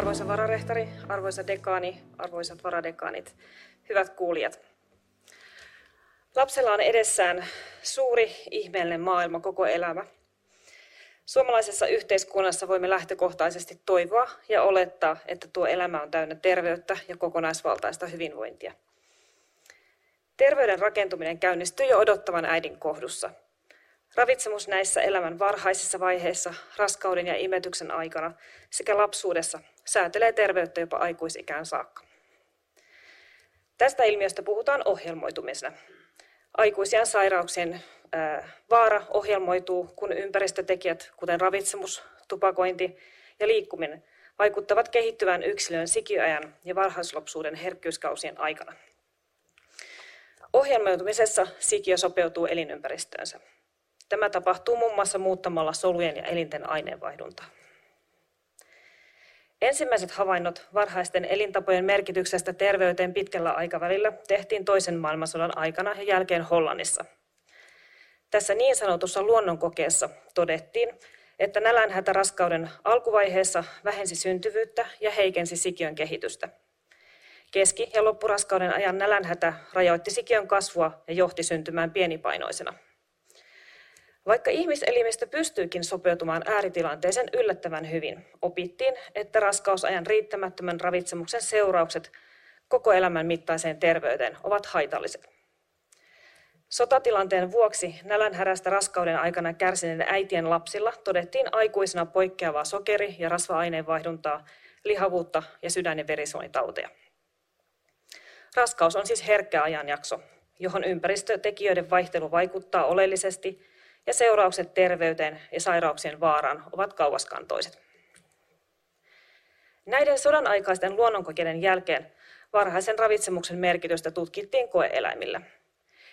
Arvoisa vararehtori, arvoisa dekaani, arvoisat varadekaanit, hyvät kuulijat. Lapsella on edessään suuri, ihmeellinen maailma, koko elämä. Suomalaisessa yhteiskunnassa voimme lähtökohtaisesti toivoa ja olettaa, että tuo elämä on täynnä terveyttä ja kokonaisvaltaista hyvinvointia. Terveyden rakentuminen käynnistyy jo odottavan äidin kohdussa. Ravitsemus näissä elämän varhaisissa vaiheissa, raskauden ja imetyksen aikana sekä lapsuudessa säätelee terveyttä jopa aikuisikään saakka. Tästä ilmiöstä puhutaan ohjelmoitumisena. Aikuisien sairauksien vaara ohjelmoituu, kun ympäristötekijät, kuten ravitsemus, tupakointi ja liikkuminen, vaikuttavat kehittyvän yksilön sikiöajan ja varhaislopsuuden herkkyyskausien aikana. Ohjelmoitumisessa sikiö sopeutuu elinympäristöönsä. Tämä tapahtuu muun muassa muuttamalla solujen ja elinten aineenvaihduntaa. Ensimmäiset havainnot varhaisten elintapojen merkityksestä terveyteen pitkällä aikavälillä tehtiin toisen maailmansodan aikana ja jälkeen Hollannissa. Tässä niin sanotussa luonnonkokeessa todettiin, että nälänhätä raskauden alkuvaiheessa vähensi syntyvyyttä ja heikensi sikiön kehitystä. Keski- ja loppuraskauden ajan nälänhätä rajoitti sikiön kasvua ja johti syntymään pienipainoisena. Vaikka ihmiselimistö pystyykin sopeutumaan ääritilanteeseen yllättävän hyvin, opittiin, että raskausajan riittämättömän ravitsemuksen seuraukset koko elämän mittaiseen terveyteen ovat haitalliset. Sotatilanteen vuoksi nälänhärästä raskauden aikana kärsineiden äitien lapsilla todettiin aikuisena poikkeavaa sokeri- ja rasva-aineenvaihduntaa, lihavuutta ja sydän- ja verisuonitauteja. Raskaus on siis herkkä ajanjakso, johon ympäristötekijöiden vaihtelu vaikuttaa oleellisesti ja seuraukset terveyteen ja sairauksien vaaraan ovat kauaskantoiset. Näiden sodan aikaisten luonnonkokeiden jälkeen varhaisen ravitsemuksen merkitystä tutkittiin koeeläimillä.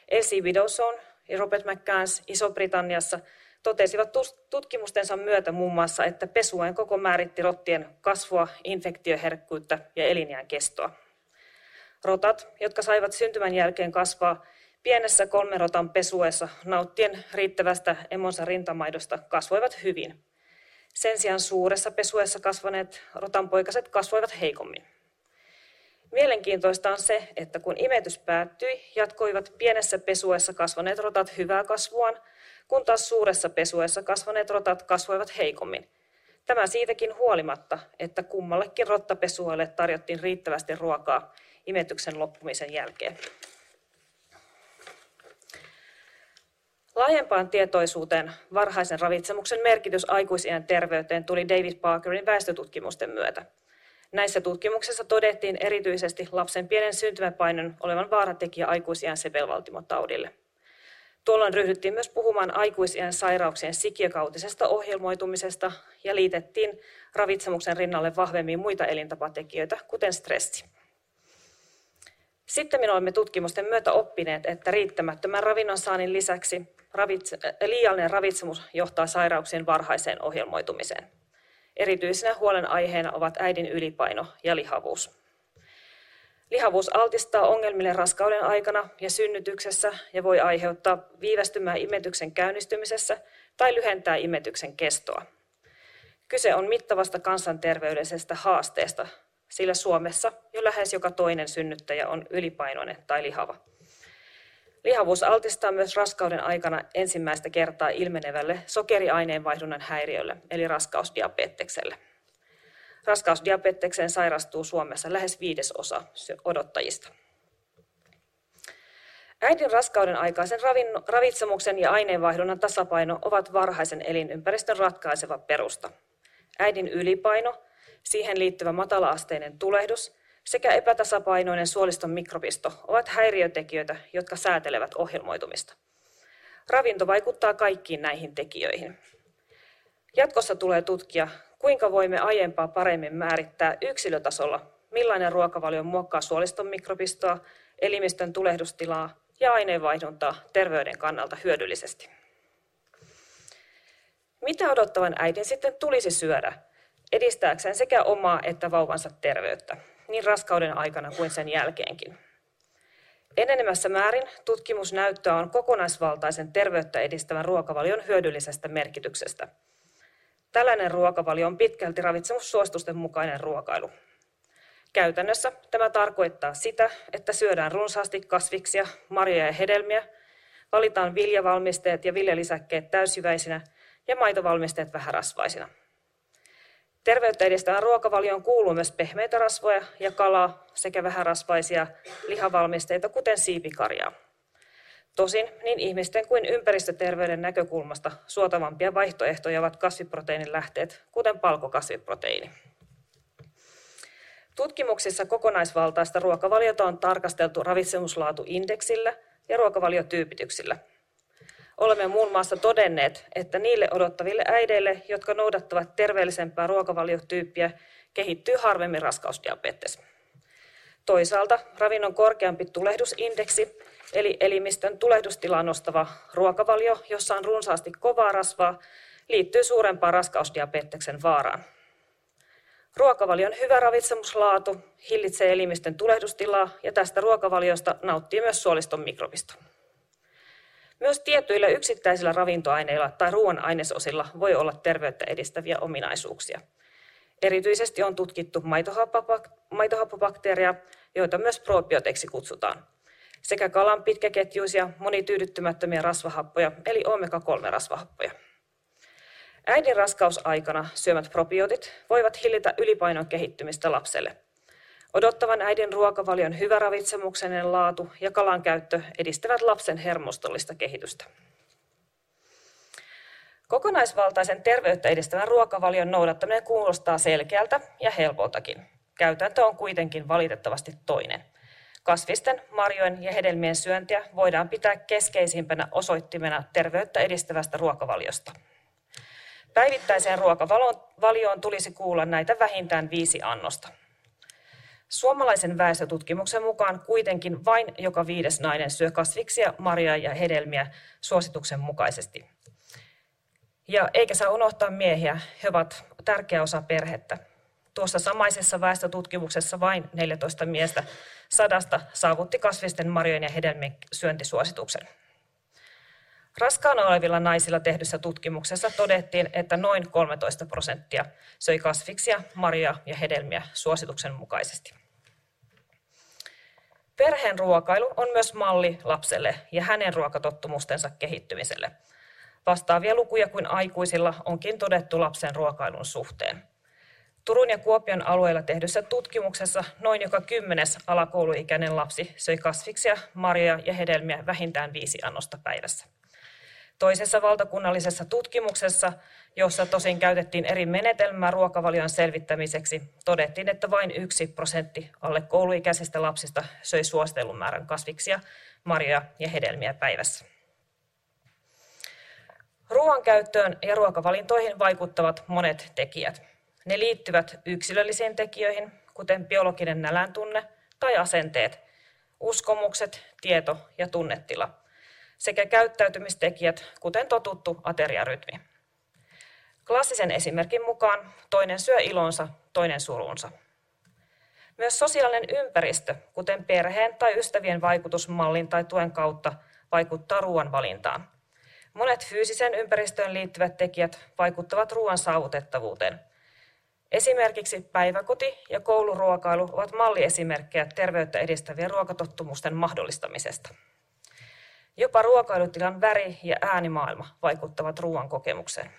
Elsie Widowson ja Robert McCanns Iso-Britanniassa totesivat tutkimustensa myötä muun muassa, että pesuen koko määritti rottien kasvua, infektioherkkyyttä ja elinjään kestoa. Rotat, jotka saivat syntymän jälkeen kasvaa Pienessä kolmerotan pesuessa nauttien riittävästä emonsa rintamaidosta kasvoivat hyvin. Sen sijaan suuressa pesuessa kasvaneet rotanpoikaset kasvoivat heikommin. Mielenkiintoista on se, että kun imetys päättyi, jatkoivat pienessä pesuessa kasvaneet rotat hyvää kasvuaan, kun taas suuressa pesuessa kasvaneet rotat kasvoivat heikommin. Tämä siitäkin huolimatta, että kummallekin rottapesualle tarjottiin riittävästi ruokaa imetyksen loppumisen jälkeen. Laajempaan tietoisuuteen varhaisen ravitsemuksen merkitys aikuisien terveyteen tuli David Parkerin väestötutkimusten myötä. Näissä tutkimuksissa todettiin erityisesti lapsen pienen syntymäpainon olevan vaaratekijä aikuisien sepelvaltimotaudille. Tuolloin ryhdyttiin myös puhumaan aikuisien sairauksien sikiökautisesta ohjelmoitumisesta ja liitettiin ravitsemuksen rinnalle vahvemmin muita elintapatekijöitä, kuten stressi. Sitten olemme tutkimusten myötä oppineet, että riittämättömän ravinnon saannin lisäksi ravitse, liiallinen ravitsemus johtaa sairauksien varhaiseen ohjelmoitumiseen. Erityisenä huolenaiheena ovat äidin ylipaino ja lihavuus. Lihavuus altistaa ongelmille raskauden aikana ja synnytyksessä ja voi aiheuttaa viivästymää imetyksen käynnistymisessä tai lyhentää imetyksen kestoa. Kyse on mittavasta kansanterveydellisestä haasteesta, sillä Suomessa jo lähes joka toinen synnyttäjä on ylipainoinen tai lihava. Lihavuus altistaa myös raskauden aikana ensimmäistä kertaa ilmenevälle sokeriaineenvaihdunnan häiriölle, eli raskausdiabetekselle. Raskausdiabetekseen sairastuu Suomessa lähes viidesosa odottajista. Äidin raskauden aikaisen ravitsemuksen ja aineenvaihdunnan tasapaino ovat varhaisen elinympäristön ratkaiseva perusta. Äidin ylipaino, siihen liittyvä matalaasteinen tulehdus sekä epätasapainoinen suoliston mikrobisto ovat häiriötekijöitä, jotka säätelevät ohjelmoitumista. Ravinto vaikuttaa kaikkiin näihin tekijöihin. Jatkossa tulee tutkia, kuinka voimme aiempaa paremmin määrittää yksilötasolla, millainen ruokavalio muokkaa suoliston mikrobistoa, elimistön tulehdustilaa ja aineenvaihduntaa terveyden kannalta hyödyllisesti. Mitä odottavan äidin sitten tulisi syödä edistääkseen sekä omaa että vauvansa terveyttä? niin raskauden aikana kuin sen jälkeenkin. Enenemässä määrin tutkimusnäyttöä on kokonaisvaltaisen terveyttä edistävän ruokavalion hyödyllisestä merkityksestä. Tällainen ruokavalio on pitkälti ravitsemussuositusten mukainen ruokailu. Käytännössä tämä tarkoittaa sitä, että syödään runsaasti kasviksia, marjoja ja hedelmiä, valitaan viljavalmisteet ja viljalisäkkeet täysjyväisinä ja maitovalmisteet vähärasvaisina. Terveyttä edistävän ruokavalioon kuuluu myös pehmeitä rasvoja ja kalaa sekä vähärasvaisia lihavalmisteita, kuten siipikarjaa. Tosin niin ihmisten kuin ympäristöterveyden näkökulmasta suotavampia vaihtoehtoja ovat kasviproteiinin lähteet, kuten palkokasviproteiini. Tutkimuksissa kokonaisvaltaista ruokavaliota on tarkasteltu ravitsemuslaatuindeksillä ja ruokavaliotyypityksillä. Olemme muun muassa todenneet, että niille odottaville äideille, jotka noudattavat terveellisempää ruokavaliotyyppiä, kehittyy harvemmin raskausdiabetes. Toisaalta ravinnon korkeampi tulehdusindeksi, eli elimistön tulehdustilaa nostava ruokavalio, jossa on runsaasti kovaa rasvaa, liittyy suurempaan raskausdiabeteksen vaaraan. Ruokavalion hyvä ravitsemuslaatu hillitsee elimistön tulehdustilaa ja tästä ruokavaliosta nauttii myös suoliston mikrobisto. Myös tietyillä yksittäisillä ravintoaineilla tai ruoan ainesosilla voi olla terveyttä edistäviä ominaisuuksia. Erityisesti on tutkittu maitohappobakteereja, joita myös probioteiksi kutsutaan, sekä kalan pitkäketjuisia monityydyttymättömiä rasvahappoja eli omega-3-rasvahappoja. Äidin raskausaikana syömät probiotit voivat hillitä ylipainon kehittymistä lapselle. Odottavan äidin ruokavalion hyvä ravitsemuksenen laatu ja kalan käyttö edistävät lapsen hermostollista kehitystä. Kokonaisvaltaisen terveyttä edistävän ruokavalion noudattaminen kuulostaa selkeältä ja helpoltakin. Käytäntö on kuitenkin valitettavasti toinen. Kasvisten, marjojen ja hedelmien syöntiä voidaan pitää keskeisimpänä osoittimena terveyttä edistävästä ruokavaliosta. Päivittäiseen ruokavalioon tulisi kuulla näitä vähintään viisi annosta. Suomalaisen väestötutkimuksen mukaan kuitenkin vain joka viides nainen syö kasviksia, marjoja ja hedelmiä suosituksen mukaisesti. Ja eikä saa unohtaa miehiä, he ovat tärkeä osa perhettä. Tuossa samaisessa väestötutkimuksessa vain 14 miestä sadasta saavutti kasvisten marjojen ja hedelmien syöntisuosituksen. Raskaana olevilla naisilla tehdyssä tutkimuksessa todettiin, että noin 13 prosenttia söi kasviksia, marjaa ja hedelmiä suosituksen mukaisesti. Perheen ruokailu on myös malli lapselle ja hänen ruokatottumustensa kehittymiselle. Vastaavia lukuja kuin aikuisilla onkin todettu lapsen ruokailun suhteen. Turun ja Kuopion alueella tehdyssä tutkimuksessa noin joka kymmenes alakouluikäinen lapsi söi kasviksia, marjoja ja hedelmiä vähintään viisi annosta päivässä. Toisessa valtakunnallisessa tutkimuksessa, jossa tosin käytettiin eri menetelmää ruokavalion selvittämiseksi, todettiin, että vain yksi prosentti alle kouluikäisistä lapsista söi suositellun määrän kasviksia, marjoja ja hedelmiä päivässä. Ruoan käyttöön ja ruokavalintoihin vaikuttavat monet tekijät. Ne liittyvät yksilöllisiin tekijöihin, kuten biologinen näläntunne tai asenteet, uskomukset, tieto ja tunnetila – sekä käyttäytymistekijät, kuten totuttu ateriarytmi. Klassisen esimerkin mukaan toinen syö ilonsa, toinen surunsa. Myös sosiaalinen ympäristö, kuten perheen tai ystävien vaikutusmallin tai tuen kautta, vaikuttaa ruoan valintaan. Monet fyysisen ympäristöön liittyvät tekijät vaikuttavat ruoan saavutettavuuteen. Esimerkiksi päiväkoti ja kouluruokailu ovat malliesimerkkejä terveyttä edistävien ruokatottumusten mahdollistamisesta. Jopa ruokailutilan väri ja äänimaailma vaikuttavat ruoan kokemukseen.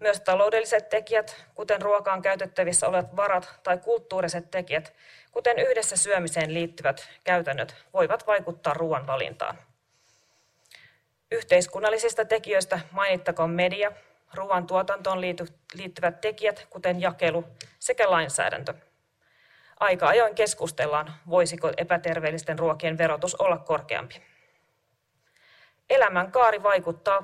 Myös taloudelliset tekijät, kuten ruokaan käytettävissä olevat varat tai kulttuuriset tekijät, kuten yhdessä syömiseen liittyvät käytännöt, voivat vaikuttaa ruoan valintaan. Yhteiskunnallisista tekijöistä mainittakoon media, ruoan tuotantoon liittyvät tekijät, kuten jakelu sekä lainsäädäntö. Aika ajoin keskustellaan, voisiko epäterveellisten ruokien verotus olla korkeampi. Elämän kaari vaikuttaa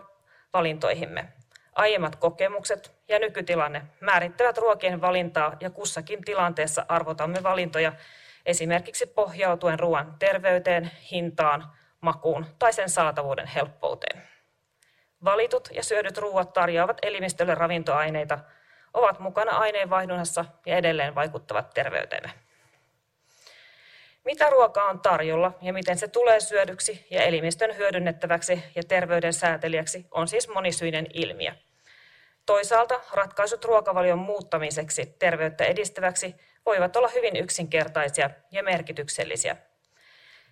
valintoihimme. Aiemmat kokemukset ja nykytilanne määrittävät ruokien valintaa ja kussakin tilanteessa arvotamme valintoja esimerkiksi pohjautuen ruoan terveyteen, hintaan, makuun tai sen saatavuuden helppouteen. Valitut ja syödyt ruoat tarjoavat elimistölle ravintoaineita, ovat mukana aineenvaihdunnassa ja edelleen vaikuttavat terveyteemme mitä ruokaa on tarjolla ja miten se tulee syödyksi ja elimistön hyödynnettäväksi ja terveyden säätelijäksi on siis monisyinen ilmiö. Toisaalta ratkaisut ruokavalion muuttamiseksi terveyttä edistäväksi voivat olla hyvin yksinkertaisia ja merkityksellisiä.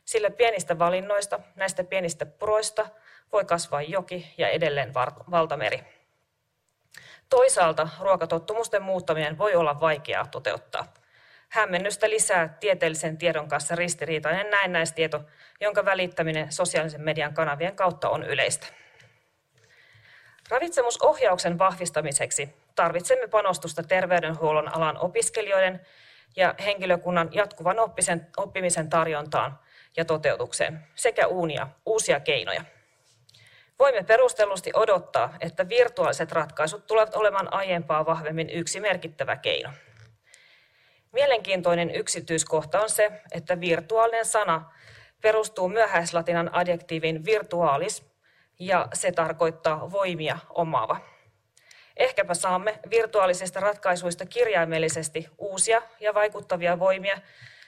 Sillä pienistä valinnoista, näistä pienistä puroista, voi kasvaa joki ja edelleen valtameri. Toisaalta ruokatottumusten muuttaminen voi olla vaikeaa toteuttaa. Hämmennystä lisää tieteellisen tiedon kanssa ristiriitainen näennäistieto, jonka välittäminen sosiaalisen median kanavien kautta on yleistä. Ravitsemusohjauksen vahvistamiseksi tarvitsemme panostusta terveydenhuollon alan opiskelijoiden ja henkilökunnan jatkuvan oppisen, oppimisen tarjontaan ja toteutukseen sekä uunia, uusia keinoja. Voimme perustellusti odottaa, että virtuaaliset ratkaisut tulevat olemaan aiempaa vahvemmin yksi merkittävä keino. Mielenkiintoinen yksityiskohta on se, että virtuaalinen sana perustuu myöhäislatinan adjektiivin virtuaalis ja se tarkoittaa voimia omaava. Ehkäpä saamme virtuaalisista ratkaisuista kirjaimellisesti uusia ja vaikuttavia voimia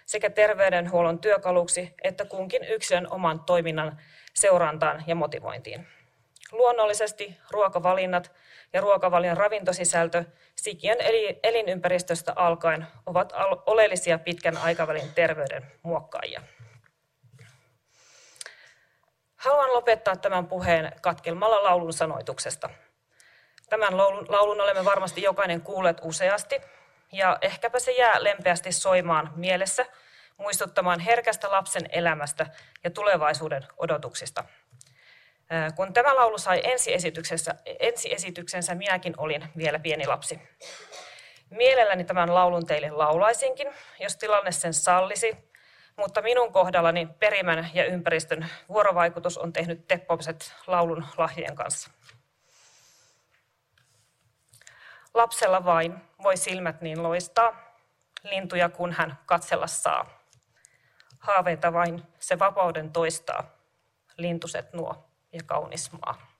sekä terveydenhuollon työkaluksi että kunkin yksilön oman toiminnan seurantaan ja motivointiin. Luonnollisesti ruokavalinnat ja ruokavalion ravintosisältö sikiön elinympäristöstä alkaen ovat oleellisia pitkän aikavälin terveyden muokkaajia. Haluan lopettaa tämän puheen katkelmalla laulun sanoituksesta. Tämän laulun, laulun olemme varmasti jokainen kuulleet useasti, ja ehkäpä se jää lempeästi soimaan mielessä, muistuttamaan herkästä lapsen elämästä ja tulevaisuuden odotuksista. Kun tämä laulu sai ensiesityksessä, ensiesityksensä, minäkin olin vielä pieni lapsi. Mielelläni tämän laulun teille laulaisinkin, jos tilanne sen sallisi, mutta minun kohdallani perimän ja ympäristön vuorovaikutus on tehnyt teppomset laulun lahjojen kanssa. Lapsella vain voi silmät niin loistaa, lintuja kun hän katsella saa. Haaveita vain se vapauden toistaa, lintuset nuo ja kaunis maa.